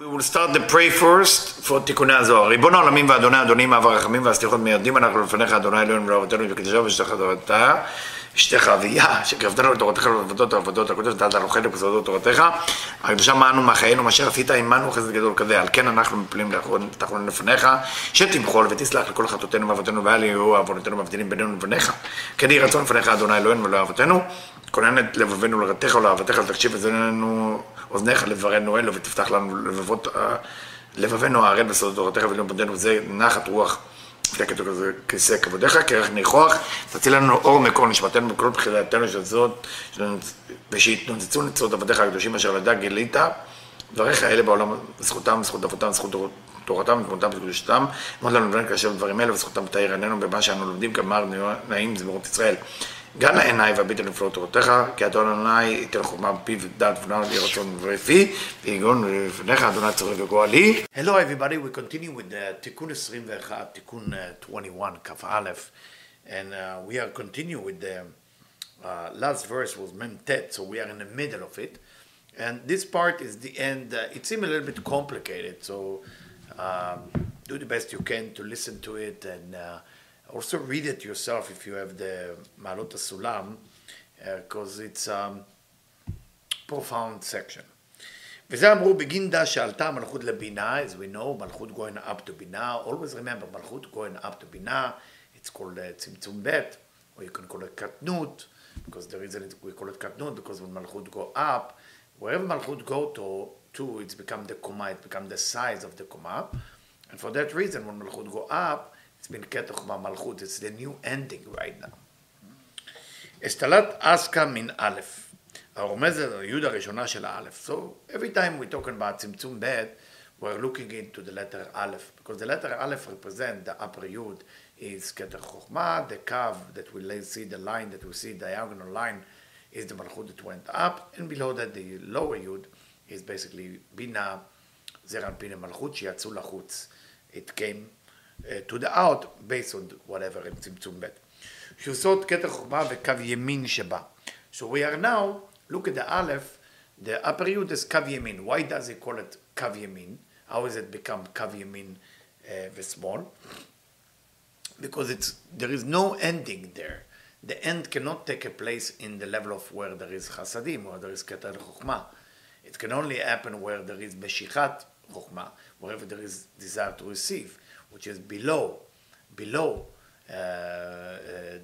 We will start the pray first for תיקוני הזוהר. ריבון העולמים ואדוני אדונים אב הרחמים והסליחות מיידים אנחנו לפניך אדוני אלוהינו ולאבותינו ובקדושה ושתך תורתה אשתך אביה שקרבתנו לתורתך ולעבודות העבודות הקודש נתת אנוכנו בסודות תורתך. הקדושה מענו מחיינו מה שעשית עמנו חסד גדול כזה. על כן אנחנו מפלים תחרון לפניך שתמחול ותסלח לכל חטאותינו ואבותינו ואל יהיו עוונותינו מבדילים בינינו לבניך. כן יהי רצון לפניך אדוני אלוהינו ולאבותינו כונן את לבבינו לרתך ולאהבתך תקשיב אזוננו אוזניך לברנו אלו ותפתח לנו לבבות לבבינו הערל בסודות תורתך ולמודנו וזה נחת רוח. כיסא כבודיך, כרך ניחוח, תציל לנו אור מקור נשמתנו בכל בחילתנו של זאת, ושיתנוצצו נצרות עבדיך הקדושים אשר לדע גילית, דבריך אלה בעולם, זכותם, זכות אבותם, זכות תורתם, תמותם וקדושתם, אמרת לנו לבן כאשר דברים אלה, וזכותם תאיר עינינו במה שאנו לומדים, גמר נעים זמירות ישראל. גם לעיניי והביט על נפלאות תורתך, כי אדון אדוני ייתן חוכמה בפיו ודעת ונעל לי רצון ורפי, ויגון לפניך אדוני צורך וגואלי. Hello everybody, we continue with the תיקון 21, תיקון 21, כ"א, and uh, we are continue with the uh, last verse was memtet, so we are in the middle of it. And this part is the end, uh, it seems a little bit complicated, so um, do the best you can to listen to it and uh, also read it yourself if you have the Malot Sulam, because uh, it's a um, profound section. וזה אמרו בגינדה שעלתה מלכות לבינה, as we know, מלכות going up to בינה, always remember, מלכות going up to בינה, it's called uh, צמצום ב', or you can call it קטנות, because the reason we call it קטנות, because when מלכות go up, wherever מלכות go to, to, it's become the קומה, it become the size of the קומה, and for that reason, when מלכות go up, it's been Ketach Malchut. It's the new ending right now. אסטלת אסקה מן א', הרומזת היוד הראשונה של האלף. So every time we're talking about צמצום ב', we're looking into the letter aleph, because the letter aleph represent the upper yud is Keter Chokhmah, the kav that we see, the line that we see, diagonal line, is the malchut that went up, and below that the lower yud is basically bina, zeran pina malchut, שיצאו לחוץ. It came uh, to the out based on whatever in צמצום ב'. שעושות כתר חוכמה וקו ימין שבה. So we are now, look at the aleph, the upper yud is קו ימין. Why does he call it קו ימין? How does it become קו ימין uh, ושמאל? Because it's, there is no ending there. The end cannot take a place in the level of where there is chasadim, where there is keter chokhmah. It can only happen where there is meshichat chokhmah, wherever there is desire to receive which is below, below uh, uh,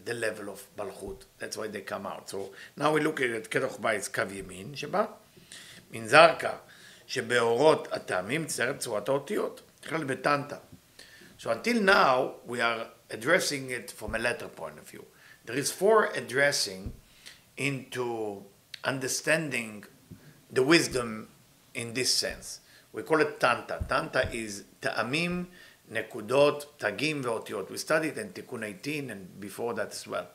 the level of Malchut. That's why they come out. So now we look at קרח בייס קו ימין שבה, מנזרקה שבאורות הטעמים צרם צורת האותיות, בכלל בטנטה. So until now we are addressing it from a letter point of view. There is four addressing into understanding the wisdom in this sense. We call it Tanta. Tanta is Ta'amim נקודות, תגים ואותיות. We studied in תיקון 18 and before that as well.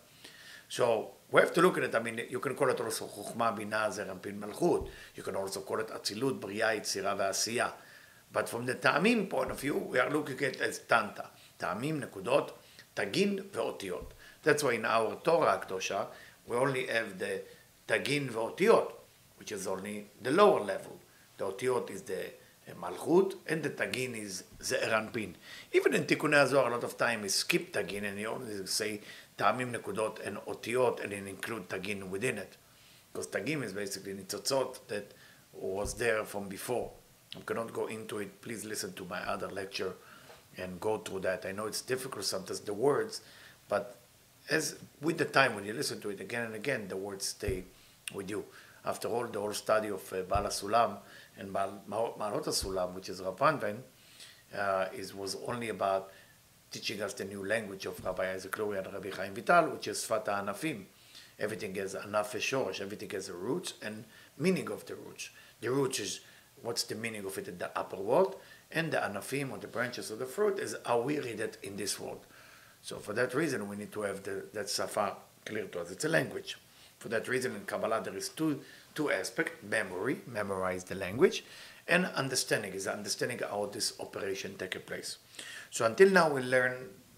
So we have to look at it, I mean, you can call it also חוכמה, בינה, זרם, פין, מלכות. You can also call it אצילות, בריאה, יצירה ועשייה. But from the טעמים point of view, we are looking at it as טנטה. טעמים, נקודות, תגין ואותיות. That's why in our Torah הקדושה, we only have the תגין ואותיות, which is only the lower level. The אותיות is the Malchut, and the Tagin is Ze'er Anpin. Even in Tikkunei Zohar, a lot of time is skip Tagin, and you only say Ta'amim Nekudot and Otiot, and then include Tagin within it. Because Tagim is basically Nitzotzot that was there from before. I cannot go into it. Please listen to my other lecture and go through that. I know it's difficult sometimes, the words, but as with the time when you listen to it again and again, the words stay with you. After all, the whole study of uh, Bala Sulam and Marot Sulam, which is Rapanven, uh, is, was only about teaching us the new language of Rabbi Isaac Luria and Rabbi Chaim Vital, which is Sfata Anafim. Everything has anaf everything has a root and meaning of the root. The root is what's the meaning of it in the upper world, and the anafim or the branches of the fruit is how we read it in this world. So for that reason, we need to have the, that safa clear to us. It's a language. For that reason, in Kabbalah, there is two two aspects memory, memorize the language, and understanding is understanding how this operation takes place. So until now, we learn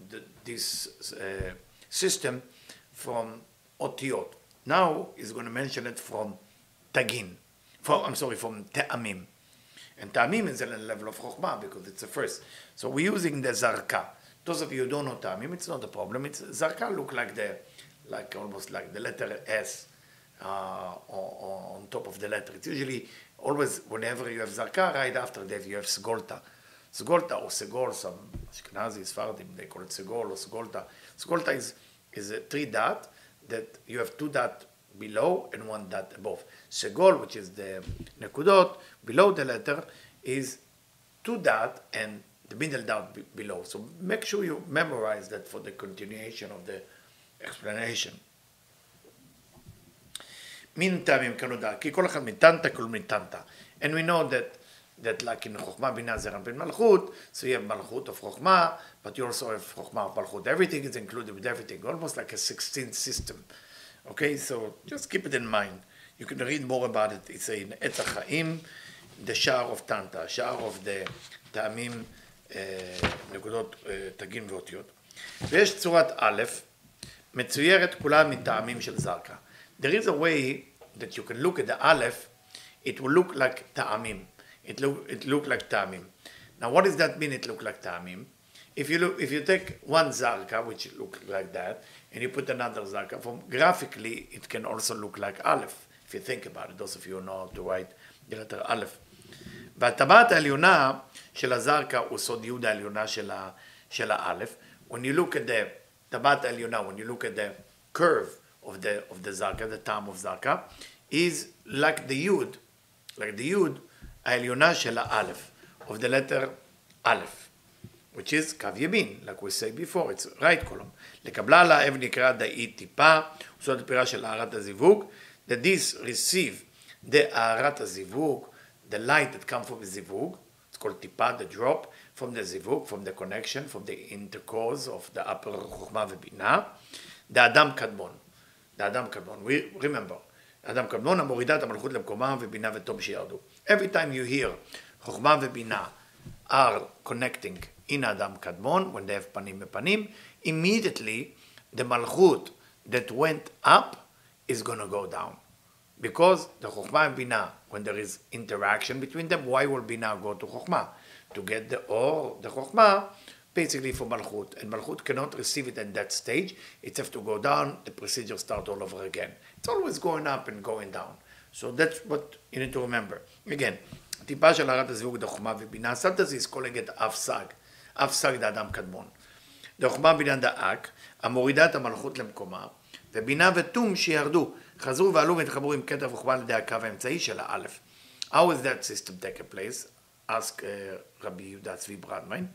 the, this uh, system from otiot. Now he's going to mention it from tagin, from, I'm sorry, from te'amim. And Ta'amim is in the level of Chokhmah because it's the first. So we're using the Zarka. Those of you who don't know Ta'amim, it's not a problem. It's Zarka look like the, like almost like the letter S uh, on, on top of the letter. It's usually always whenever you have Zarka, right after that you have Sgolta. Sgolta or Segol, some Ashkenazi, Sephardim, they call it Segol or Sgolta. Sgolta is, is a three dot that you have two dot below and one dot above. Segol, which is the nekudot, below the letter, is two dot and the middle dot below. So make sure you memorize that for the continuation of the explanation. טעמים כנודע, כי כל אחד מטנטה כל מטנטה. And we know that that like in Chokhmah Binah Zeran Ben Malchut, so you have Malchut of Chokhmah, but you also have Chokhmah of Malchut. Everything is included with everything, almost like a 16th system. Okay, so just keep it in mind. You can read more about it. It's in Etz HaChaim, the Shar of Tanta, Shar of the טעמים, נקודות, תגים ואותיות. ויש צורת א', מצוירת כולה מטעמים של זרקא. There is a way that you can look at the aleph, it will look like ta'amim. It look, it look like ta'amim. Now what does that mean it look like ta'amim? If you look, if you take one zarka, which look like that, and you put another zarka, from graphically it can also look like aleph, if you think about it, those of you who know how to write the letter aleph. והטבעת העליונה של הזרקא הוא סוד יהודה העליונה של, ה, של האלף. When you look at the טבעת העליונה, when you look at the curve of the, of the zarka, the time of zarka, is like the yud, like the yud העליונה של האלף, of the letter א', which is קו ימין, like we say before, it's right column. לקבלה לאב נקרא דאי טיפה, זאת הפירה של הארת הזיווג, that this receive the הארת הזיווג, the light that comes from the zivug, it's called tipa, the drop, from the zivug, from the connection, from the intercourse of the upper chוכמה ובינה, the אדם קדמון, the אדם קדמון, we remember, אדם קדמון המורידה את המלכות למקומה ובינה ותום שירדו. Every time you hear חוכמה ובינה are connecting in אדם קדמון, when they have פנים בפנים, immediately the malchut that went up is going to go down. Because the Chokhmah and Binah, when there is interaction between them, why will Binah go to Chokhmah? To get the or the Chokhmah, basically for Malchut. And Malchut cannot receive it at that stage. It has to go down, the procedure start all over again. It's always going up and going down. So that's what you need to remember. Again, טיפה של הרת הזיווג דחוכמה ובינה, סבתא is calling it אף סג. אף סג דאדם קדמון. דחוכמה בינה דאק, המורידה את המלכות למקומה, ובינה ותום שירדו. חזרו ועלו והתחברו עם כתב וחובה על ידי הקו האמצעי של האלף. How is that system taking place? Ask uh, Rabbi Yehuda Tzvi Bradman.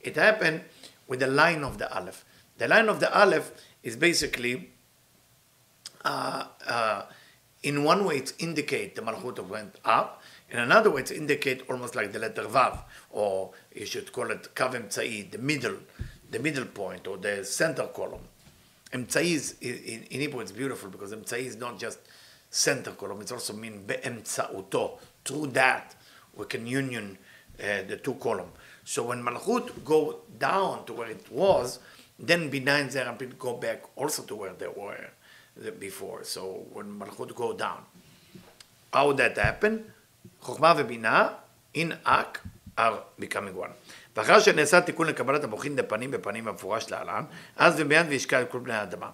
it happened with the line of the Aleph. The line of the Aleph is basically, uh, uh, in one way, it indicate the Malchut went up, in another way, it indicate almost like the letter Vav, or you should call it Kav Emtzai, the middle, the middle point, or the center column. Emtzai is, in, in Hebrew, it's beautiful because Emtzai is not just center column, it also means be'emtza'uto. Through that, we can union uh, the two column. So when Malchut go down to where it was, then Binah and Zerapin go back also to where they were before. So when Malchut go down. How would that happen? חוכמה ובינה, in Ak, are becoming one. ואחר שנעשה תיקון לקבלת המוחין דפנים בפנים המפורש להלן, אז ומיד וישקע את כל בני האדמה.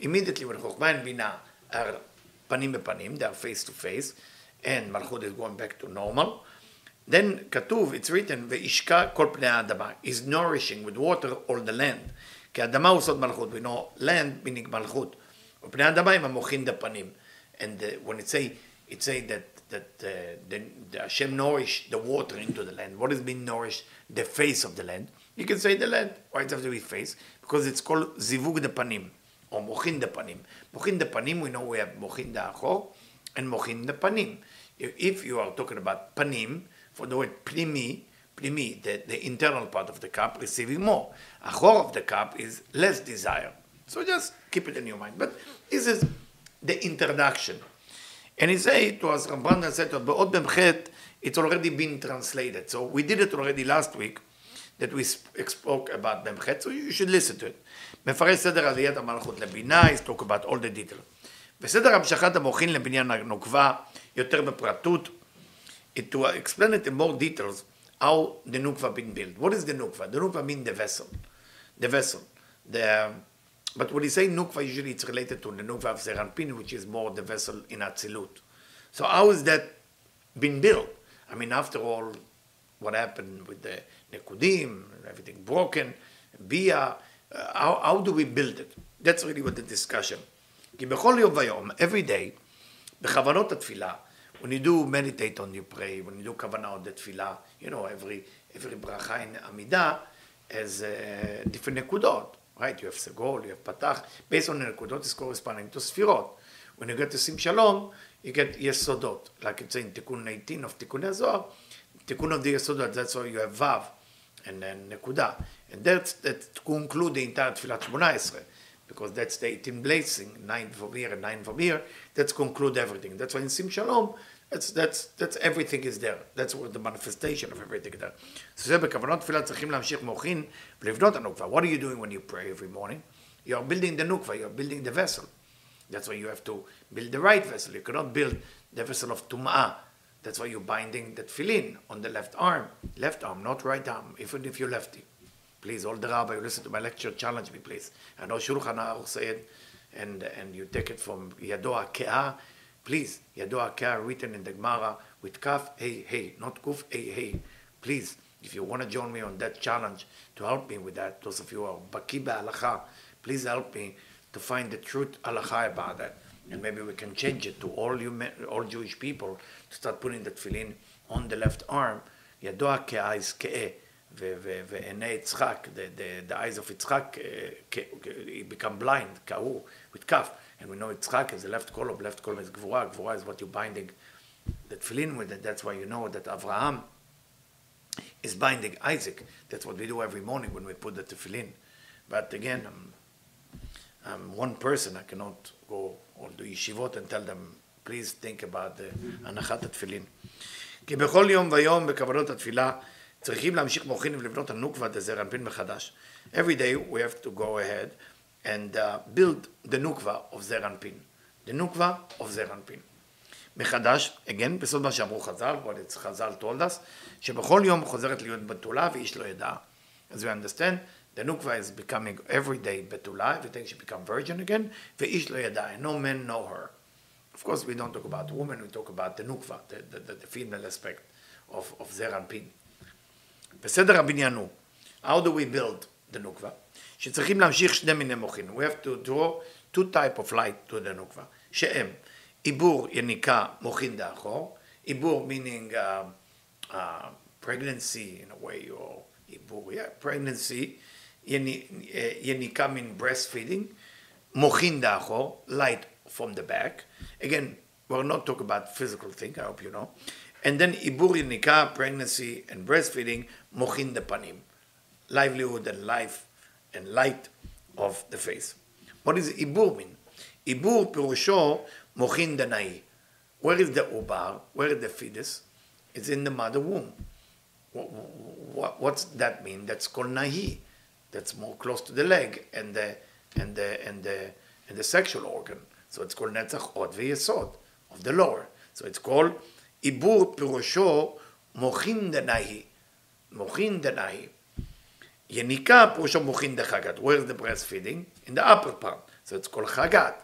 Immediately when חוכמה and בינה are פנים בפנים, they are face to face, and מלכות is going back to normal, then כתוב, it's written, וישקע כל פני האדמה, is nourishing with water all the land. כי האדמה הוא סוד מלכות, we know land meaning מלכות. ופני האדמה הם המוחין דפנים. And uh, when it say, it say that that uh, the, the Hashem nourished the water into the land. What is being nourished? The face of the land. You can say the land. Why does it have to be face? Because it's called zivug de panim or mochin de panim. Mochin de panim, we know we have mochin de achor and mochin de panim. If you are talking about panim, For the word plimi, plimi, the, the internal part of the cup, receiving more. Achor of the cup is less desire. So just keep it in your mind. But this is the introduction. And he said to us, Ramban said us, Be'od Memchet, it's already been translated. So we did it already last week, that we spoke about Memchet, so you should listen to it. מפרש סדר עליית המלכות לבינה, he spoke about all the detail. וסדר המשכת המוחין לבניין הנוקבה, יותר בפרטות, it, to explain it in more details, how the nukva been built. What is the nukva? The nukva means the vessel. The vessel. The, but when you say nukva, usually it's related to the nukva of Zeir Anpin, which is more the vessel in Atzilut. So how is that been built? I mean, after all, what happened with the Nekudim, everything broken, Bia, uh, how, how do we build it? That's really what the discussion. כי בכל יום ויום, every day, בכוונות התפילה, when you do meditate on, you pray. When you do Kavanah, the Tefillah, you know, every, every bracha in amida has uh, different nekudot, right? You have Segol, you have Patach. Based on the nekudot, it's corresponding to Sfirot. When you get to Sim Shalom, you get Yesodot. Like it's in Tikkun 18 of Tikkun HaZohar, Tikkun of the Yesodot, that's why you have Vav and then Nekuda. And that's, that conclude the entire Tfilat 18 because that's the 18 blessing, nine from here and nine from here. That's conclude everything. That's why in Sim Shalom, that's, that's, that's everything is there. That's what the manifestation of everything there. So זה בכוונות תפילה צריכים להמשיך מוחין ולבנות הנוקבה. What are you doing when you pray every morning? You are building the nukva, you are building the vessel. That's why you have to build the right vessel. You cannot build the vessel of tum'ah. That's why you're binding the tefillin on the left arm. Left arm, not right arm, even if you're lefty. Please, all the rabbi who listen to my lecture, challenge me, please. I know Shulchan Aruch said, and, and you take it from Yado HaKe'ah. Please, Yado HaKe'ah written in the Gemara with Kaf, hey, hey, not Kuf, hey, hey. Please, if you want to join me on that challenge to help me with that, those of you who are Baki Halacha, please help me to find the truth halacha about that. And maybe we can change it to all you, all Jewish people to start putting the tefillin on the left arm. Yado HaKe'ah is Ke'eh. ועיני יצחק, the, the, the eyes of יצחק, uh, he become blind, כאו, with כף. And we know יצחק is the left column, left column is גבורה, גבורה is what you're binding the tefillin with it. That's why you know that Avraham is binding Isaac. That's what we do every morning when we put the tefillin. But again, I'm, I'm one person, I cannot go all the yeshivot and tell them, please think about the הנחת התפילין. כי בכל יום ויום בכוונות התפילה צריכים להמשיך מוחין ולבנות הנוקבה דזר אנפין מחדש. Every day we have to go ahead and uh, build the נוקבה of זר אנפין. The נוקבה of זר אנפין. מחדש, again, בסוד מה שאמרו חז"ל, what it's חז"ל told us, שבכל יום חוזרת להיות בתולה ואיש לא ידע. As we understand, the נוקבה is becoming every day בתולה, every day she become virgin again, ואיש לא ידע, and no man know her. Of course, we don't talk about women, we talk about the נוקבה, the, the, the, the female aspect of, of זר אנפין. בסדר הבניין הוא, how do we build the נוקבה? שצריכים להמשיך שני מיני מוחין. We have to draw two type of light to the נוקבה, שהם עיבור יניקה מוחין דאחור, עיבור meaning uh, uh, pregnancy in a way, or עיבור, yeah, pregnancy, יניקה mean breastfeeding, מוחין דאחור, light from the back. Again, we're not talking about physical thing, I hope you know. And then ibur nika, pregnancy and breastfeeding, mochin de panim, livelihood and life and light of the face. What is Ibur mean? Ibur purusho Mochin Danai. Where is the Ubar? Where is the fetus? It's in the mother womb. What, what, what's that mean? That's called Nahi. That's more close to the leg and the and the and the and the sexual organ. So it's called Netzach Od V'Yesod of the lower. So it's called Ibur purusho Mochin Danahi. Mochin Danahi. יניקה פירושו מוחין דחגת. Where is the breastfeeding? In the upper part. So it's called חגת.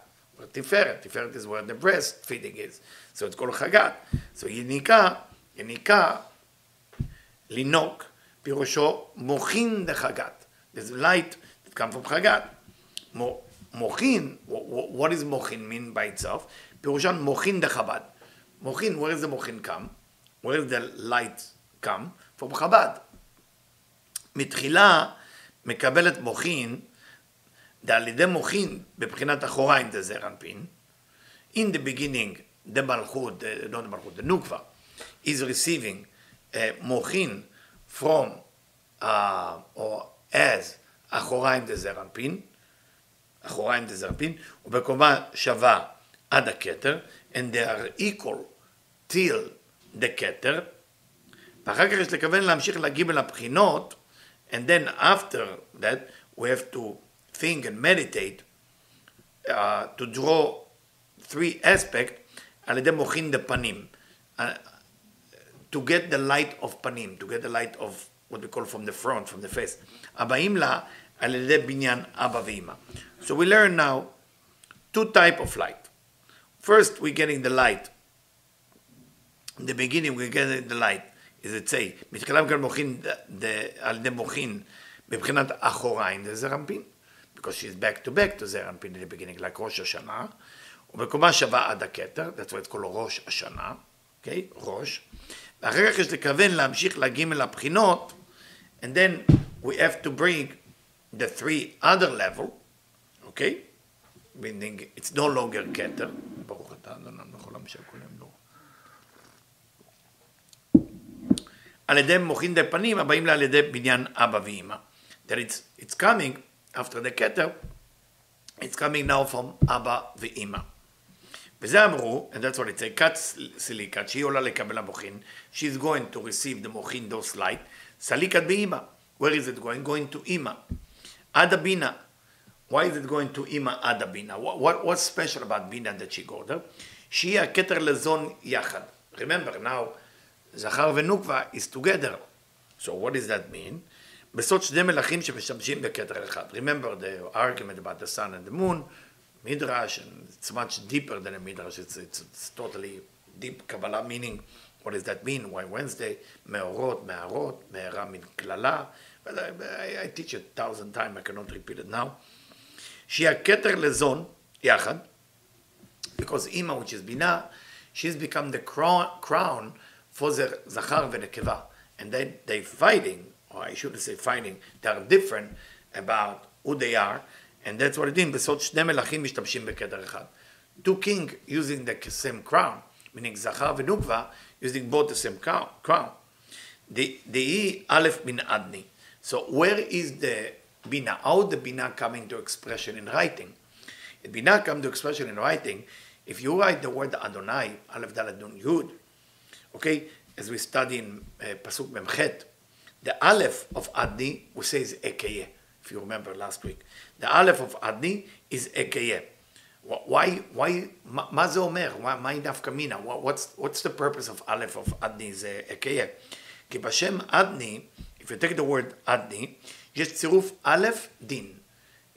תפארת. תפארת is where the breastfeeding is. So it's called חגת. So יניקה, יניקה, לינוק, פירושו מוחין דחגת. There's light that comes from חגת. מוחין, what does מוחין mean by itself? פירושן מוחין דחב"ד. מוחין, where is the מוחין come? where is the light come? from חב"ד. מתחילה מקבלת מוחין, על ידי מוחין בבחינת אחוריים זעיר אנפין. In the beginning, the מלכות, not the מלכות, the נוקבה, is receiving uh, מוחין from, uh, or as, אחוריים זעיר אנפין, אחוריים זעיר אנפין, ובקומה שווה עד הכתר, and they are equal till the כתר, ואחר כך יש לכוון להמשיך להגיב אל הבחינות, and then after that we have to think and meditate uh, to draw three aspects על ידי מוחין דפנים. Uh, to get the light of panim, to get the light of what we call from the front, from the face. הבאים לה על ידי בניין אבא ואמא. So we learn now two type of light. First, we're getting the light. In the beginning, we're getting the light. it say, מתקלם כאן מוחין על ידי מוחין מבחינת אחוריים זה זרמפין, because she's back to back to זרמפין in the beginning, ראש השנה, ובקומה שווה עד הכתר, what it's called ראש השנה, אוקיי? Okay? ראש. ואחר כך יש לכוון להמשיך לגימל הבחינות, and then we have to bring the three other level, okay? meaning it's no longer כתר, ברוך אתה אדוני על ידי מוחין די פנים הבאים לה על ידי בניין אבא ואמא. That it's, it's coming after the כתר, it's coming now from אבא ואמא. וזה אמרו, and that's what it says, כת סיליקת, שהיא עולה לקבל המוחין, she's going to receive the מוחין דוס לייט, סליקת באמא. Where is it going? Going to אמא. עד הבינה. Why is it going to אמא עד הבינה? What, what, what's special about בינה that she go there? שהיא הכתר לזון יחד. Remember now, זכר ונוקבה is together. So what does that mean? בסוד שני מלכים שמשתמשים בכתר אחד. Remember the argument about the sun and the moon, midrash, and it's much deeper than a midrash, it's, it's, it's totally deep Kabbalah meaning. What does that mean? Why Wednesday? מאורות, מערות, מהרה מן קללה. But I, I, I teach it a thousand times, I cannot repeat it now. שהיא הכתר לזון, יחד, because אימא, which is בינה, she's become the crown, crown for the זכר ונקבה. And then they fighting, or I shouldn't say fighting, they are different about who they are, and that's what it is. בסוד שני מלכים משתמשים בכתר אחד. Two king using the same crown, meaning זכר ונוקבה, using both the same crown. דהי א' מן אדני. So where is the bina? How the bina come into expression in writing? The bina come to expression in writing. If you write the word Adonai, Aleph Dalet Nun Yud, okay, as we study in uh, Pasuk Memchet, the Aleph of Adni, we say is Ekeye, if you remember last week. The Aleph of Adni is Ekeye. Why, why, מה זה אומר? מה היא דווקא מינה? What's, what's the purpose of Aleph of Adni זה Ekeye? כי בשם Adni, if you take the word Adni, יש צירוף א' דין.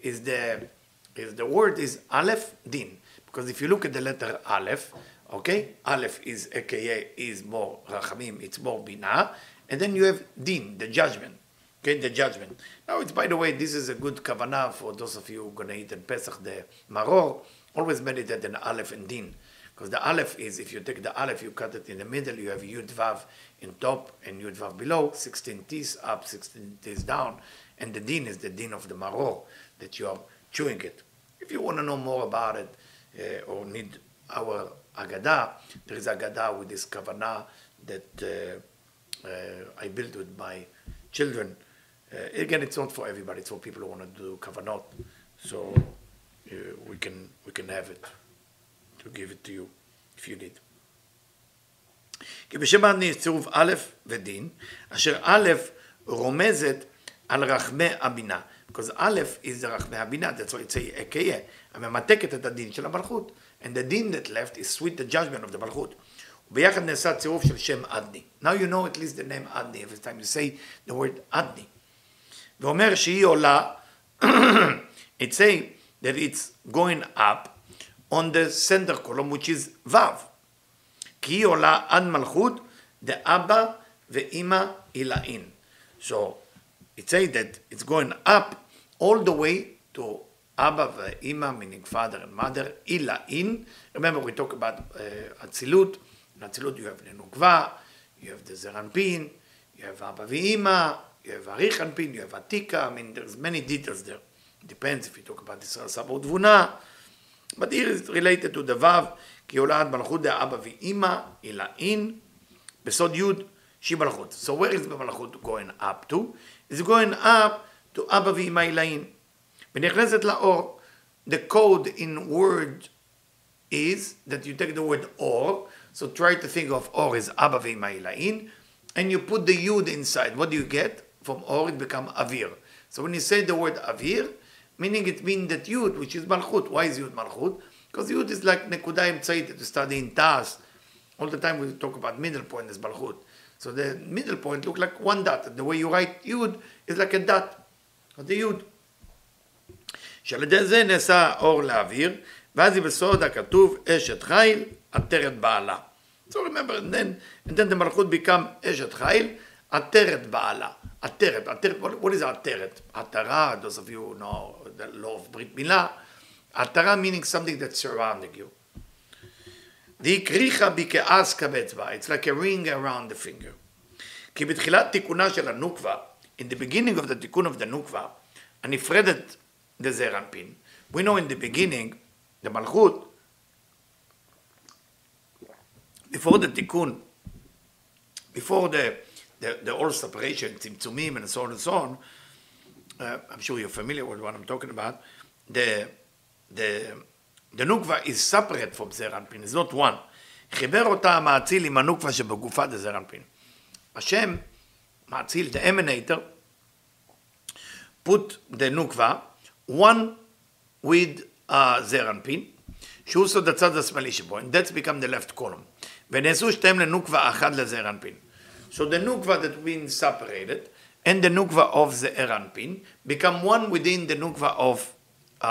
Is the, is the word is Aleph din. Because if you look at the letter Aleph, okay, Aleph is aka is more rachamim, it's more bina, and then you have din, the judgment. Okay, the judgment. Now, it's by the way, this is a good kavanah for those of you who are going to eat in Pesach the maror. Always meditate on Aleph and din. Because the Aleph is, if you take the Aleph, you cut it in the middle, you have Yud Vav in top and Yud Vav below, 16 teeth up, 16 teeth down, and the din is the din of the maror, that you are chewing it. If you want to know more about it, uh, or need our Agada, there is Agada with this kavanah that uh, uh, I built with my children. Uh, again, it's not for everybody, it's for people who want to do kavanot. So uh, we can we can have it to give it to you if you need. כי בשם אדני יש צירוף א' ודין, אשר א' רומזת על רחמי הבינה. Because א' is the רחמי הבינה, that's why it's a אקיה, הממתקת את הדין של המלכות. And the דין that left is sweet the judgment of the מלכות. וביחד נעשה צירוף של שם אדני. Now you know at least the name אדני, every time you say the word אדני. ואומר שהיא עולה, it say that it's going up on the center column, which is Vav. כי היא עולה עד מלכות דאבא ואימא עילאין. So, it says that it's going up all the way to Abba ואימא, meaning father and mother, עילאין. Remember, we talk about אצילות. Uh, in אצילות you have ננוגבה, you have the זרנפין, you have אבא ואימא, you have אריך אנפין, you have עתיקה, I mean, there's many details there. Depends if you talk about ישראל סבא ותבונה. But here is related to the Vav, כי עולה עד מלכות דאבא ואימא, עילאין, בסוד י' שהיא מלכות. So where is במלכות going up to? It's going up to אבא ואימא עילאין. ונכנסת לאור. The code in word is that you take the word or, so try to think of or is אבא ואימא עילאין, and you put the yud inside. What do you get? From or it become avir. So when you say the word avir, meaning it means that Yud, which is Malchut. Why is Yud Malchut? Because Yud is like Nekuda Emtzait that you study in Tas. All the time we talk about middle point is Malchut. So the middle point look like one dot. The way you write yud is like a dot. the yud. שעל ידי זה נעשה אור לאוויר, ואז בסוד הכתוב אשת חיל, עטרת בעלה. So remember, then, and then the מלכות become אשת חיל, עטרת בעלה. עטרת, עטרת, what is עטרת? עטרה, those of you know the law of ברית מילה, עטרה meaning something that's surrounding you. דהקריחה בי כאסקה באצבע, it's like a ring around the finger. כי בתחילת תיקונה של הנוקבה, in the beginning of the תיקון of the נוקבה, הנפרדת לזעיר אנפין, we know in the beginning, the מלכות, before the תיקון, before the, the, the all separation, צמצומים and so on and so on, uh, I'm sure you're familiar with what I'm talking about, the, the The nukva is separate from אנפין, it's not one. חיבר אותה המאציל עם הנוקבה שבגופה דזר אנפין. השם, מאציל, the emanator, put the נוקבה, one with uh, זר אנפין, שהוא סוד הצד השמאלי שבו, and that's become the left column. ונעשו שתיהם לנוקבה אחת לזר אנפין. So the nukva that been separated and the nukva of זעיר אנפין become one within the nukva of uh,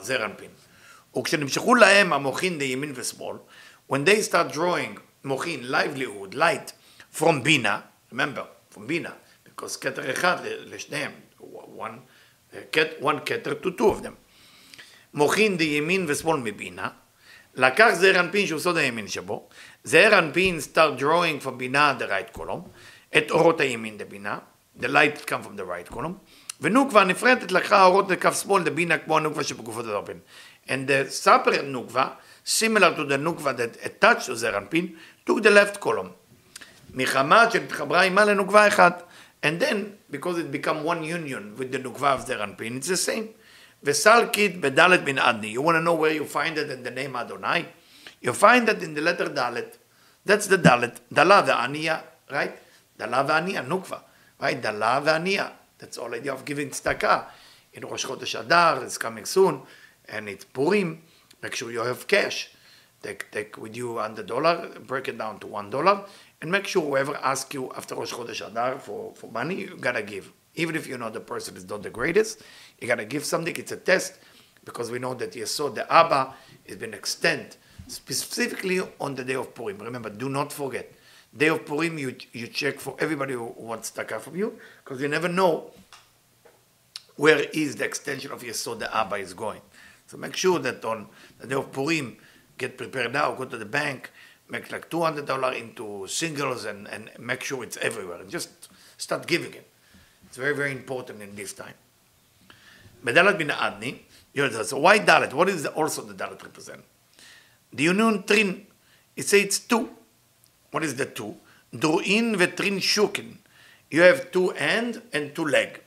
זעיר אנפין. וכשנמשכו להם המוחין לימין ושמאל, when they start drawing מוחין, livelihood, light, from בינה, remember, from בינה, because כתר אחד לשניהם, one, one כתר to two of them. מוחין לימין ושמאל מבינה, לקח זעיר אנפין שהוא סוד הימין שבו, זעיר אנפין start drawing from בינה the right column, את אורות הימין לבינה, the light come from the right column, ונוקבה נפרדת לקחה אורות לכף שמאל לבינה כמו הנוקבה שבגופות הדרפין. And the separate nukva, similar to the nukva that attached to Zeranpin, took the left column. מחמת שנתחברה עימה לנוקבה אחת. And then, because it become one union with the Nukva of Zeranpin, it's the same. Vesalkit bedalet bin Adni. You want to know where you find it in the name Adonai? You find that in the letter Dalet. That's the Dalet. Dala ve'aniya, right? Dala ve'aniya, Nukva. Right? Dala ve'aniya. That's all idea of giving tzedakah. In Rosh Chodesh Adar, it's coming soon, and it's Purim. Make sure you have cash. Take, take with you on the dollar, break it down to one dollar, and make sure whoever asks you after Rosh Chodesh Adar for, for money, you gotta give. Even if you know the person is not the greatest, you gotta give something. It's a test because we know that Yesod, the Abba, has been extended specifically on the day of Purim. Remember, do not forget. Day of Purim, you, you check for everybody who wants tzedakah from you because you never know where is the extension of Yesod, the Abba is going. So make sure that on the day of Purim, get prepared now, go to the bank, make like $200 into singles and, and make sure it's everywhere. And just start giving it. It's very, very important in this time. Medalat bin Adni, so why Dalet? What is also the Dalet represent? The union trin, it says it's two. What is the two? Druin vetrin shukin. You have two hand and two leg.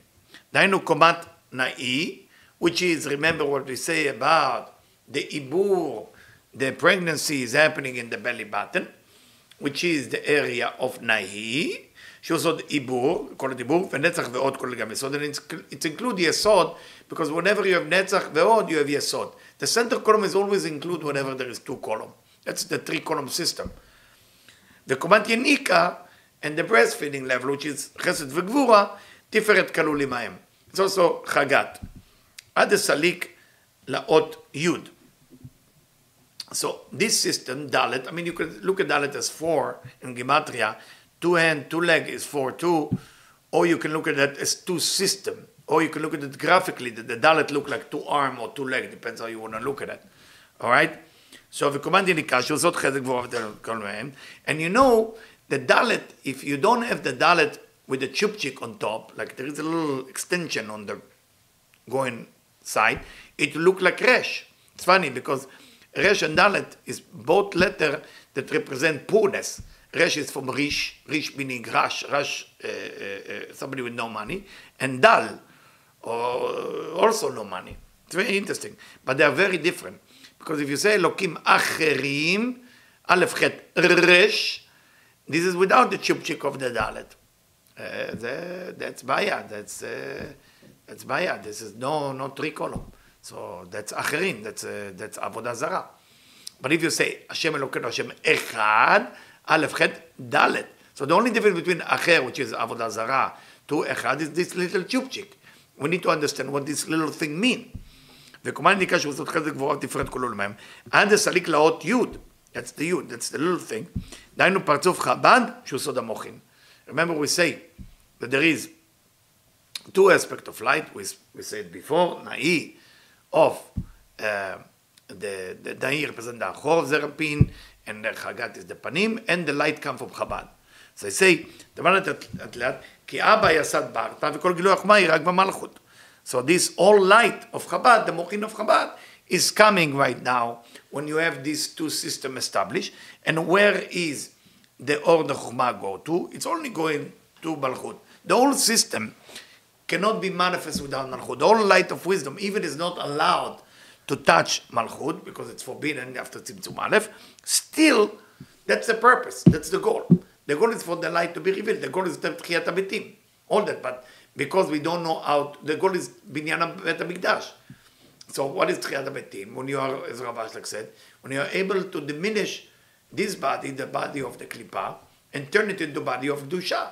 Dainu komat na'i, which is, remember what we say about the ibur, the pregnancy is happening in the belly button, which is the area of nahi, שעושות עיבור, כל הדיבור, ונצח ועוד כולל גם יסוד, and it's, it's include יסוד, because whenever you have נצח ועוד, you have יסוד. The center column is always include whenever there is two column. That's the three column system. The command יניקה, and the breastfeeding level, which is חסד וגבורה, תפארת כלול עמהם. It's also חגת. עד הסליק לאות י'. So this system, Dalet, I mean, you could look at Dalet as four in Gematria, two hand, two leg is four, two, or you can look at that as two system, or you can look at it graphically, that the Dalet look like two arm or two leg, depends how you want to look at it. All right? So וקומנד יניקה, שעושות חזק גבוה כל מהם, and you know, the Dalet, if you don't have the Dalet with the chupchik on top, like there is a little extension on the going side, it look like Resh. It's funny because Resh and Dalet is both letter that represent poorness. Resh is from Rish, Rish meaning Rash, Rash, uh, uh, uh, somebody with no money, and Dal, also no money. It's very interesting, but they are very different. Because if you say Lokim Acherim, Aleph Chet Resh, this is without the chupchik of the Dalet. Uh, the, that's Baya, that's uh, that's Baya. This is no, no column. So that's acherin, that's, uh, that's avodah zara. But if you say Hashem Elokeinu Hashem Echad, Aleph Chet Dalet. So the only difference between acher, which is avodah zara, to Echad is this little chupchik. We need to understand what this little thing means. different And the salik laot yud. That's the yud. That's the little thing. parzuf Chabad Remember, we say that there is two aspects of light. We, we said before, na'i, of uh, the, the Dain represents the Achor of Zerapin, and the Chagat is the Panim, and the light comes from Chabad. So I say, דבר at לאט, כי אבא יסד בארתה וכל גילוי החוכמה היא רק malchut. So this all light of Chabad, the Mochin of Chabad, is coming right now when you have these two systems established. And where is the order Chokmah go to? It's only going to Malchut. The whole system cannot be manifest without Malchut. The whole light of wisdom, even is not allowed to touch Malchut because it's forbidden after Tzimtzum Aleph, still, that's the purpose, that's the goal. The goal is for the light to be revealed. The goal is the Tchiyat HaMetim. All that, but because we don't know how, the goal is Binyan Bet HaMikdash. So what is Tchiyat HaMetim? When you are, as Rav Ashlag said, when you are able to diminish this body, the body of the Klippa, and turn it into body of Dusha.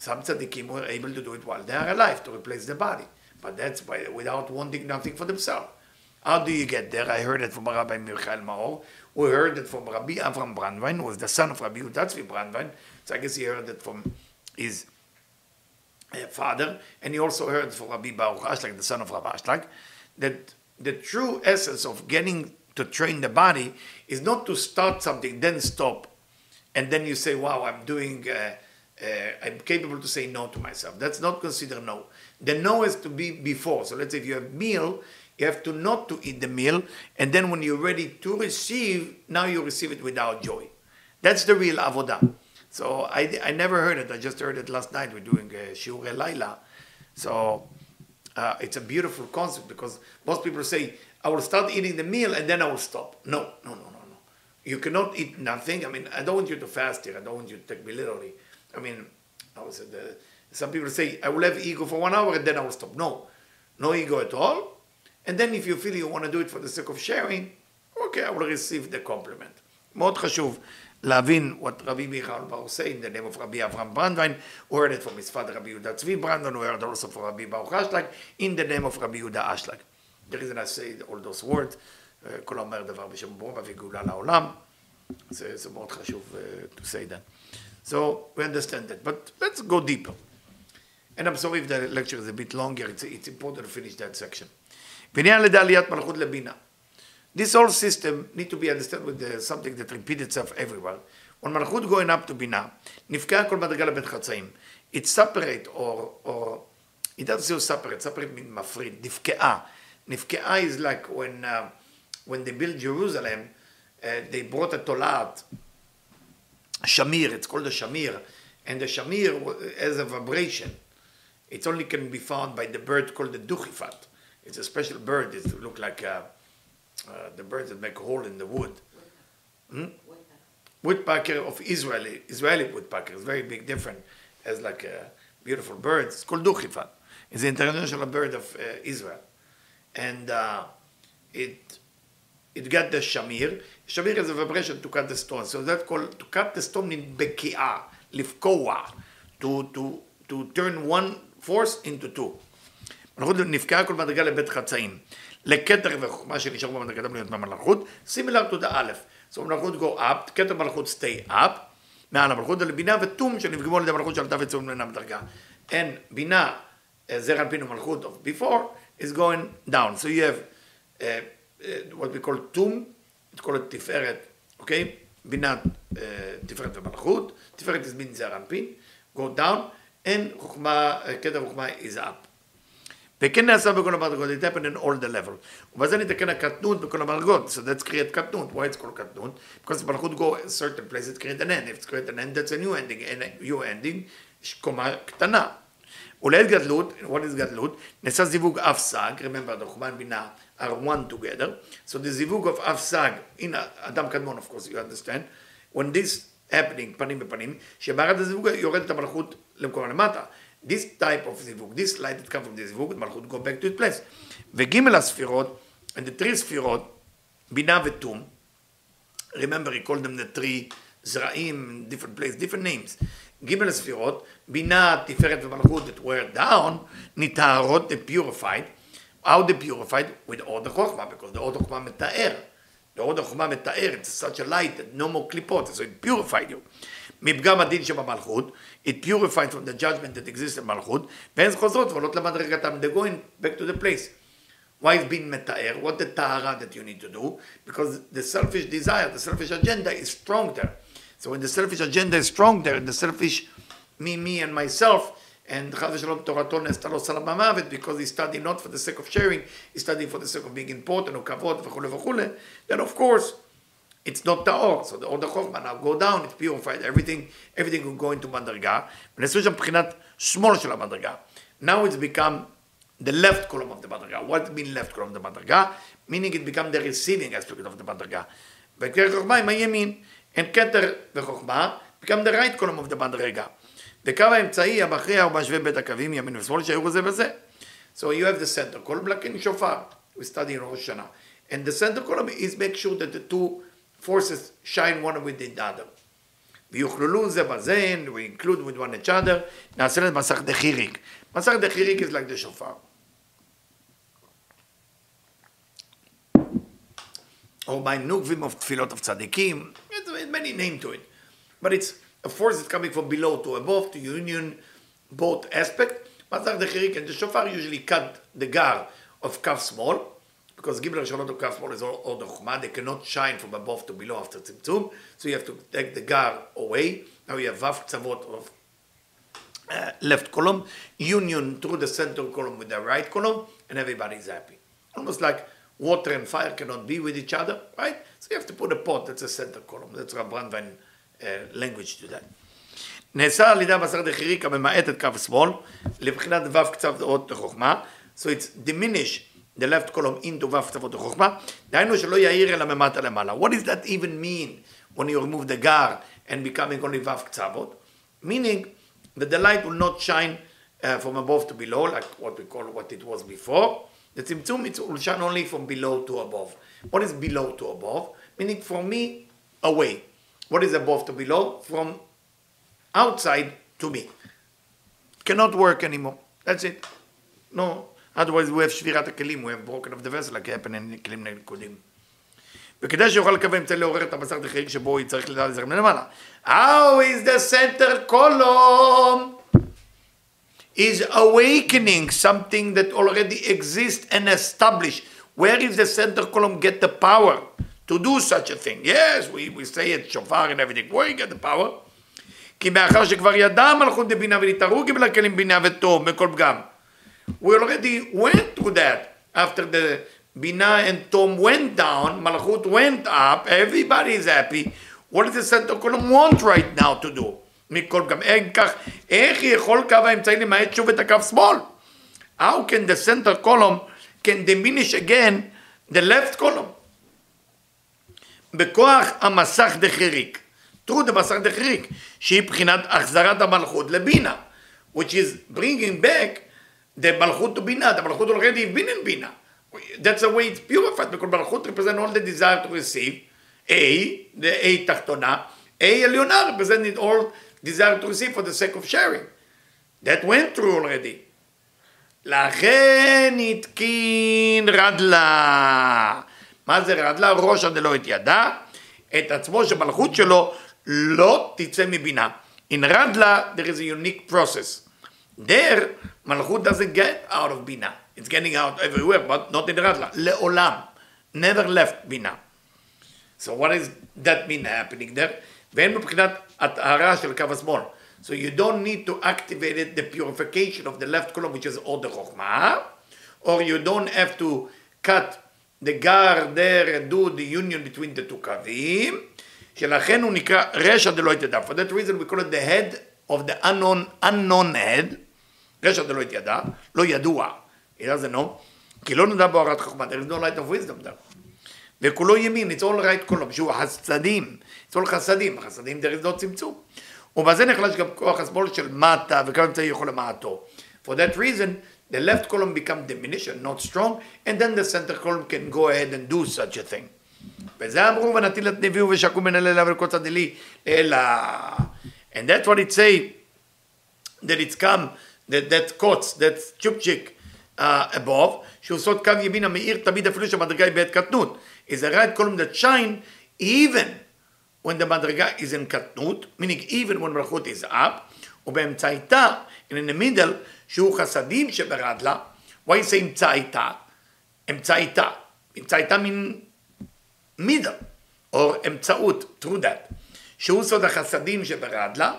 Some tzaddikim were able to do it while they are alive, to replace the body. But that's by, without wanting nothing for themselves. How do you get there? I heard it from Rabbi Michael Maor, We heard it from Rabbi Avram Brandwein, who was the son of Rabbi Yehuda Tzvi Brandwein. So I guess he heard it from his uh, father, and he also heard from Rabbi Baruch Ashlag, the son of Rabbi Ashlag, that the true essence of getting to train the body is not to start something, then stop, and then you say, wow, I'm doing, uh, uh, I'm capable to say no to myself. That's not considered no. The no has to be before. So let's say if you have meal, you have to not to eat the meal, and then when you're ready to receive, now you receive it without joy. That's the real avodah. So I, I never heard it. I just heard it last night. We're doing a shiur laila. So uh, it's a beautiful concept because most people say, I will start eating the meal and then I will stop. No, no, no, no, no. You cannot eat nothing. I mean, I don't want you to fast here. I don't want you to take me literally. I mean, I was at the, some people say, I will have ego for one hour and then I will stop. No, no ego at all. And then if you feel you want to do it for the sake of sharing, okay, I will receive the compliment. מאוד חשוב להבין what רבי מיכאל בר say in the name of רבי אברהם ברנדווין, הוא heard it from his father רבי יהודה צבי ברנדווין, הוא heard also from רבי ברוך אשלג, in the name of רבי יהודה אשלג. The reason I say all those words, כל אומר דבר בשם בורא וגאולה לעולם, זה, זה מאוד חשוב uh, to say that. So we understand that. But let's go deeper. And I'm sorry if the lecture is a bit longer, it's, it's important to finish that section. Lebina. This whole system need to be understood with the, something that repeats itself everywhere. When Malchut going up to Bina, Nifka Chatzaim, it separate or, or it doesn't say separate, separate means mafrid, Nifke'a. Nifke'a is like when, uh, when they built Jerusalem, uh, they brought a tolat shamir, it's called a shamir, and the shamir has a vibration. It only can be found by the bird called the duchifat. It's a special bird. It look like uh, uh, the birds that make a hole in the wood. Hmm? Woodpecker of Israeli, Israeli woodpecker is very big, different. Has like a beautiful bird. It's called duchifat. It's the international bird of uh, Israel, and uh, it it got the shamir. Is a vibration to cut the stone. So that's called to cut the stone in beki'ah, lifkoa, to to to turn one force into two. מלכות נפקעה כל מדרגה לבית חצאים. לכתר וחוכמה שנשאר במדרגה להיות similar to the א'. So מלכות go up, כתר מלכות stay up, מעל המלכות לבינה וטום שנפגמו על ידי המלכות שעלתה וצאו ממנה המדרגה. And בינה, זרע על פינו מלכות of before, is going down. So you have uh, uh, what we call טום, it's called תפארת, אוקיי? בינה, uh, תפארת ומלכות, תפארת is בין זרע אנפין, go down, and חוכמה, כתר חוכמה is up. וכן נעשה בכל המדרגות, it happened in all the level. ובזה נתקן הקטנות בכל המדרגות, so that's create קטנות, why it's called קטנות? because מלכות go a certain place, it create an end, if it's create an end, that's a new ending, a new ending, יש קומה קטנה. ולעת גדלות, what is גדלות? נעשה זיווג אף סג, remember, חוכמה בינה are one together, so the זיווג of סג, הנה, אדם קדמון, of course, you understand, when this happening, פנים בפנים, שבערד הזיווג יורדת המלכות למקום למטה. this type of זיווג, this light that come from the זיווג, מלכות go back to its place. וג' הספירות, and the three ספירות, בינה ותום, remember he called them the three זרעים, different place, different names. ג' ספירות, בינה, תפארת ומלכות that were down, נטהרות, they purified. How they purified? With all the חוכמה, because the all the חוכמה מתאר. The all the חוכמה מתאר, it's such a light that no more קליפות, so it purified you. מפגם הדין שבמלכות, it purified from the judgment that exists in מלכות, והן חוזרות ועולות למדרגתם, they're going back to the place. Why is being מתאר? What the tahara that you need to do? Because the selfish desire, the selfish agenda is strong there. So when the selfish agenda is strong there, the selfish me, me and myself, and Chaz Shalom תורתו נעשתה לו סלם המוות, because he studied not for the sake of sharing, he studied for the sake of being important, או כבוד וכולי וכולי, then of course, it's not טהור, so the order חוכמה now go down, it's purified, everything, everything will go into מדרגה, ונעשו שם מבחינת שמאל של המדרגה. Now it's become the left column of the מדרגה. What mean left column of the מדרגה? Meaning it become the receiving aspect of the מדרגה. וכתר חוכמה עם הימין, and כתר וחוכמה become the right column of the וקו האמצעי המכריע הוא משווה בית הקווים ימין ושמאל שהיו בזה וזה. So you have the center column like in shofar, we study in Rosh Hashanah. And the center column is make sure that the two forces shine one with the other. ויוכללו זה בזה, we include with one each other, נעשה לזה מסך דחיריק. מסך דחיריק is like the shofar. or by nukvim of tefillot of tzaddikim, it's many name to it. But it's a force that's coming from below to above, to union both aspect. Masach deChirik and the shofar usually cut the gar of kaf small, because gibler shalot of kaf small is all, all the chumah, they cannot shine from above to below after tzimtzum, so you have to take the gar away. Now you have vav tzavot of uh, left column, union through the center column with the right column, and everybody's happy. Almost like water and fire cannot be with each other, right? So you have to put a pot that's a center column. That's Brandwein uh, language to that. נעשה על ידי הבשר דחיריק הממעט את קו שמאל לבחינת ו' קצוות לחוכמה, so it's diminish the left column into ו' קצוות לחוכמה, דהיינו שלא יאיר אלא ממטה למעלה. What does that even mean when you remove the gar and becoming only ו' קצוות? Meaning that the light will not shine uh, from above to below, like what we call what it was before. The tzimtzum it will shine only from below to above. What is below to above? Meaning from me away. What is above to below? From outside to me. Cannot work anymore. That's it. No. Otherwise we have שבירת הכלים, we have broken of the vessel, like happened in כלים נקודים. וכדי שיוכל לקבל אמצעי לעורר את הבשר דחיריק שבו היא צריך לדעת לזרם למעלה. How is the center column is awakening something that already exists and established. Where is the center column get the power to do such a thing? Yes, we, we say it, shofar and everything. Where you get the power? כי מאחר שכבר ידע המלכות דבינה ונתערו קיבל הכלים בינה וטוב מכל פגם. We already went through that. After the Bina and Tom went down, Malchut went up, everybody is happy. What does the center column want right now to do? מכל פגם. אין כך, איך יכול קו האמצעי למעט שוב את הקו שמאל? How can the center column can diminish again the left column? בכוח המסך דחיריק. through the מסך דחיריק, שהיא בחינת החזרת המלכות לבינה, which is bringing back the מלכות to בינה, the מלכות already been in בינה. That's the way it's purified, because מלכות represent all the desire to receive, A, the A תחתונה, A עליונה representing all desire to receive for the sake of sharing. That went through already. לכן התקין רדלה. מה זה רדלה? ראש הדלא את ידה, את עצמו שמלכות שלו לא תצא מבינה. In רדלה there is a unique process. There מלכות doesn't get out of בינה. It's getting out everywhere, but not in רדלה. לעולם. never left בינה. So what does that mean happening there? ואין מבחינת הטהרה של קו השמאל. So you don't need to activate it, the purification of the left column, which is all the chokhmah, or you don't have to cut the gar there do the union between the two קווים, שלכן הוא נקרא רשע דלא יתדע. For that reason we call it the head of the unknown, unknown head, רשע דלא יתדע, לא ידוע, he doesn't know, כי לא נודע בו הרת חוכמה, there is no light of wisdom there. וכולו ימין, it's all right column, שהוא חסדים, it's all חסדים, החסדים there is no צמצום. ובזה נחלש גם כוח השמאל של מטה, וכמה אמצעי יכול למעטו. For that reason, the left column become diminished and not strong, and then the center column can go ahead and do such a thing. וזה אמרו ונטיל את נביאו ושקו מן אלה ולכל צדילי אלא. And that's what it say, that it's come, that, that קוץ, that צ'ופצ'יק uh, above, שהוא סוד קו ימין המאיר תמיד אפילו שהמדרגה היא בעת קטנות. is a right column that shine even when the מדרגה is in קטנות, meaning even when מלכות is up, ובאמצעיתה, in the middle, שהוא חסדים שברדלה, why say אמצעיתה? אמצעיתה. אמצעיתה mean middle, or אמצעות, through that, שהוא סוד החסדים שברדלה,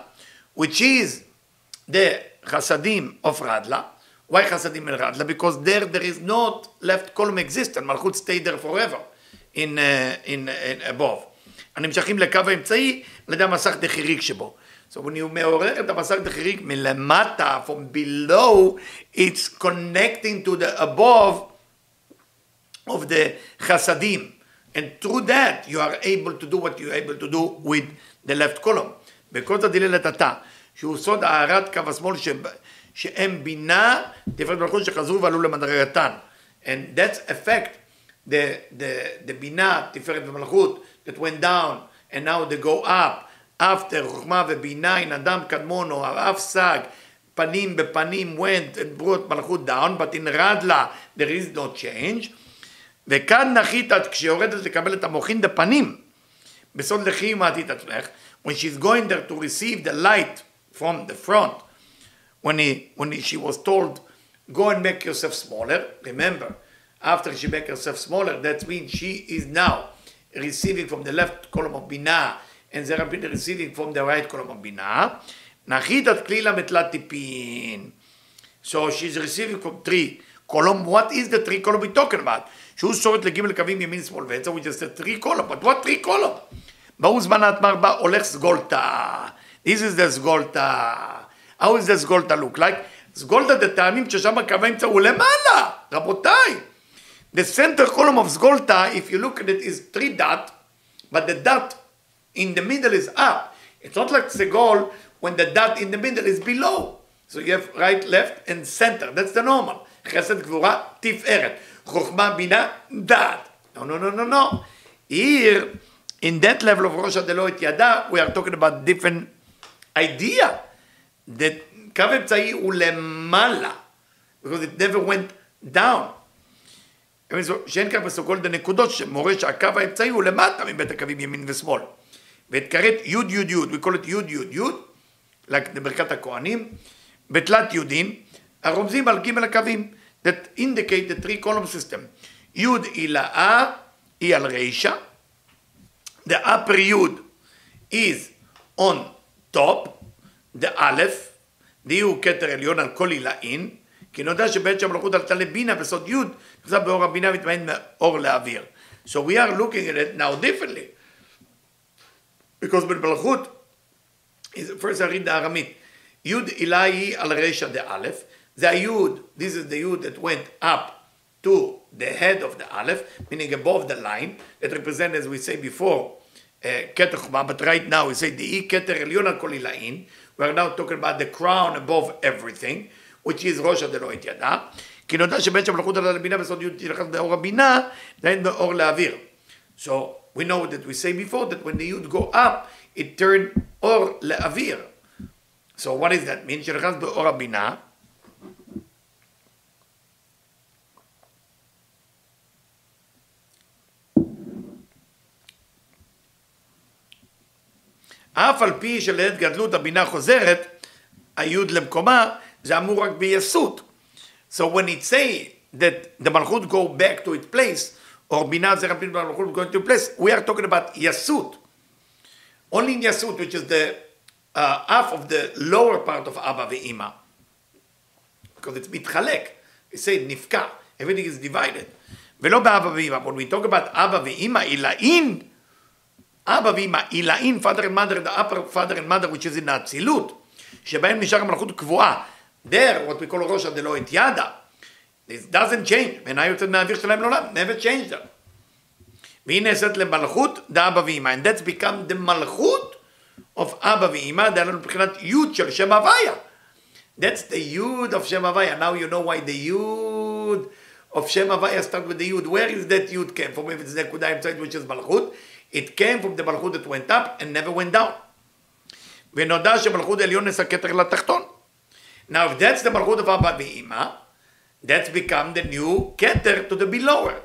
which is the חסדים of רדלה, why חסדים in רדלה? Because there there is not left column existent, מלכות stay there forever in, uh, in, in above. הנמשכים לקו האמצעי על ידי המסך דחיריק שבו. So when you מעורר את המסך דחיריק מלמטה, from below, it's connecting to the above of the חסדים. And through that you are able to do what you are able to do with the left column. בכל זאת דילל לטאטא, שהוא סוד הארת קו השמאל ש... שהם בינה, תפארת מלכות שחזרו ועלו למדרגתן. And that's affect the, the, the בינה, תפארת ומלכות, that went down, and now they go up. after חוכמה ובינה, in אדם קדמון או אף סג, פנים בפנים went and brought מלכות down, but in רדלה there is no change. וכאן נחית כשיורדת לקבל את המוחין דפנים, בסוד לחי מעטית עצמך, when she's going there to receive the light from the front, when, he, when he, she was told, go and make yourself smaller, remember, after she make herself smaller, that means she is now receiving from the left column of Binah, and Zerapin receiving from the right column of Binah. Nachitat klila metlat tipin. So she's receiving from three column. What is the three column we're talking about? שהוא שורת לגימל קווים ימין שמאל ואמצע, which is the three column, but what three column? בהוא זמן האטמר בא, הולך סגולתה. This is the סגולתה. How is the סגולתה look like? סגולתה זה טעמים ששם קו האמצע הוא למעלה, רבותיי. The center column of סגולתה, if you look at it, is three dot, but the dot in the middle is up. It's not like Segol when the dot in the middle is below. So you have right, left, and center. That's the normal. חסד, גבורה, תפארת. חוכמה, בינה, דעת. No, no, no, no, no. Here, in that level of הדלו את ידה, we are talking about different idea. That קו אמצעי למעלה. Because it never went down. שאין כך בסוגול דנקודות, שמורה שהקו האמצעי הוא למטה מבית הקווים ימין ושמאל. ואת כרת י' י' י', we call it י' י' י', לברכת הכהנים, בתלת יודין, הרומזים על ג' הקווים, that indicate the three column system. י' היא לאה, היא על רישה, the upper י' is on top, the א', די הוא כתר עליון על כל עילאין, כי נודע שבעת שהמלכות עלתה לבינה בסוד י', נכנסה באור הבינה והתמיין מאור לאוויר. So we are looking at it now differently. Because במלכות, first I read the ארמית, י' הילה היא על רשע דאלף, זה היוד, this is the yud that went up to the head of the aleph, meaning above the line, that represent, as we say before, כתר חומה, but right now we say כתר עליון על כל עילאין, we are now talking about the crown above everything, which is ראש דלא את ידה, כי נודע שבעת שהמלכות עלתה לבינה בסוד י' תלכת באור הבינה, דהן באור לאוויר. So we know that we say before that when the yud go up, it turn or le'avir. So what does that mean? שנכנס באור הבינה. אף על פי שלעת גדלות הבינה חוזרת, היוד למקומה, זה אמור רק ביסות. So when it say that the malchut go back to its place, or Binah Zerapin Malchut going to place, we are talking about Yasut. Only in Yasut, which is the uh, half of the lower part of Abba ve'ima. Because it's mitchalek. We say nifka. Everything is divided. ולא באבא ואמא. When we talk about אבא ואמא, עילאין, אבא ואמא, עילאין, father and mother, the upper father and mother, which is in האצילות, שבהם נשאר המלכות קבועה. there, what we call ראש הדלא את ידה. This doesn't change. מנה יוצאת מהאוויר שלהם לעולם. never changed them. והיא נעשית למלכות דאבא ואמא. And that's become the מלכות of אבא ואמא, זה לנו מבחינת יוד של שם הוויה. That's the יוד of שם הוויה. Now you know why the יוד of Shem Havaya start with the Yud. Where is that Yud came from? If it's Nekuda inside, which is Malchut, it came from the Malchut that went up and never went down. ונודע שמלכות העליון נעשה כתר לתחתון. Now if that's the מלכות of אבא ואמא, that's become the new keter to the belower.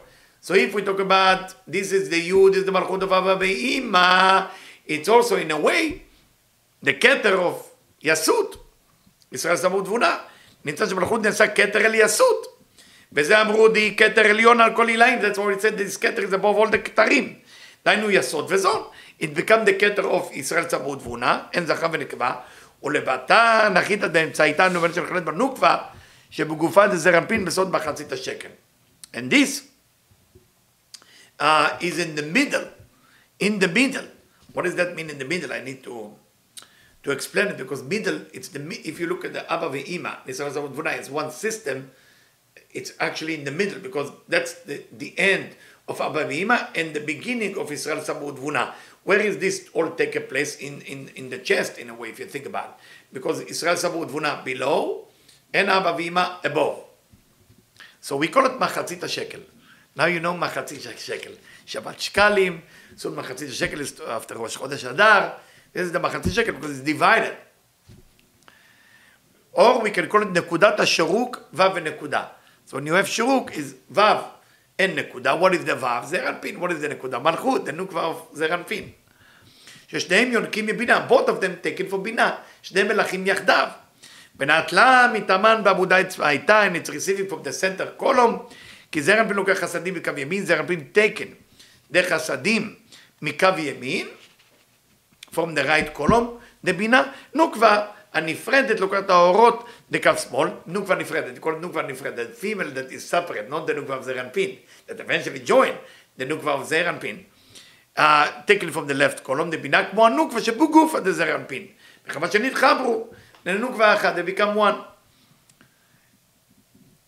So if we talk about this is the Yud, this is the Malchut of Abba Be'ima, it's also in a way the keter of Yasut. ישראל שמו תבונה. נמצא שמלכות נעשה כתר אל יסות. וזה אמרו די כתר עליון על כל עילאים, that's what it said, this כתר is above all the כתרים. דהיינו יסוד וזון. It become the כתר of ישראל צמאו תבונה, אין זכר ונקבה, ולבטה נחית דאמצעיתה נובן של חלט בנוקבה, שבגופה דזרמפין בסוד מחצית השקל. And this uh, is in the middle. In the middle. What does that mean in the middle? I need to to explain it because middle, it's the if you look at the Abba ve'ima, it's one system. It's actually in the middle because that's the, the end of Abba ve'ima and the beginning of Israel Sabud Vuna. Where is this all take place in, in, in the chest in a way if you think about it? Because Israel Sabud Vuna below אין אבא ואמא above. So we call it מחצית השקל. Now you know מחצית השקל. שבת שקלים, so מחצית השקל is after ראש חודש אדר, this is the מחצית שקל because it's divided. Or we can call it נקודת השירוק, ו' ונקודה. So when you have שירוק, is ו' אין נקודה, what is the ו'? זה רנפין, what is the נקודה? מלכות, the נוק ו' זה רנפין. ששניהם יונקים מבינה, both of them taken for בינה, שני מלכים יחדיו. ונטלה מטעמן בעמודה הייתה, and it's receiving from the center column, כי זרע פין לוקח חסדים מקו ימין, זרע פין taken דרך חסדים מקו ימין, from the right column, דבינה, נוקבה הנפרדת לוקחת את האורות לקו שמאל, נוקבה נפרדת, קוראת נוקבה נפרדת, female that is separate, not the נוקבה of זרע פין, that eventually join the נוקבה of זרע פין. Uh, taken from the left column, דבינה כמו הנוקבה שבגופה דזרע פין. מכיוון שנתחברו לנוקבה אחת, they become one.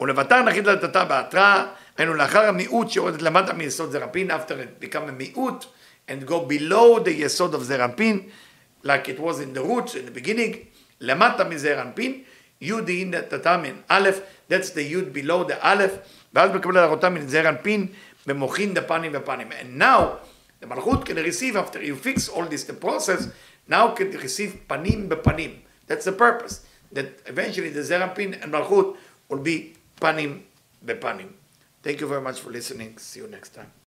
ולבטר נחית לטאטה בהתראה, היינו לאחר המיעוט שיורדת למטה מיסוד זרפין, after it become a מיעוט, and go below the יסוד of זרפין, like it was in the roots in the beginning, למטה מזרפין, י' אין טאטה מן א', that's the י' below the א', ואז מקבל להראותה מן זרפין, במוחין דפנים ופנים. And now, the מלכות can receive, after you fix all this the process, now can receive פנים בפנים. That's the purpose. That eventually the Zerampin and Malchut will be panim bepanim. Thank you very much for listening. See you next time.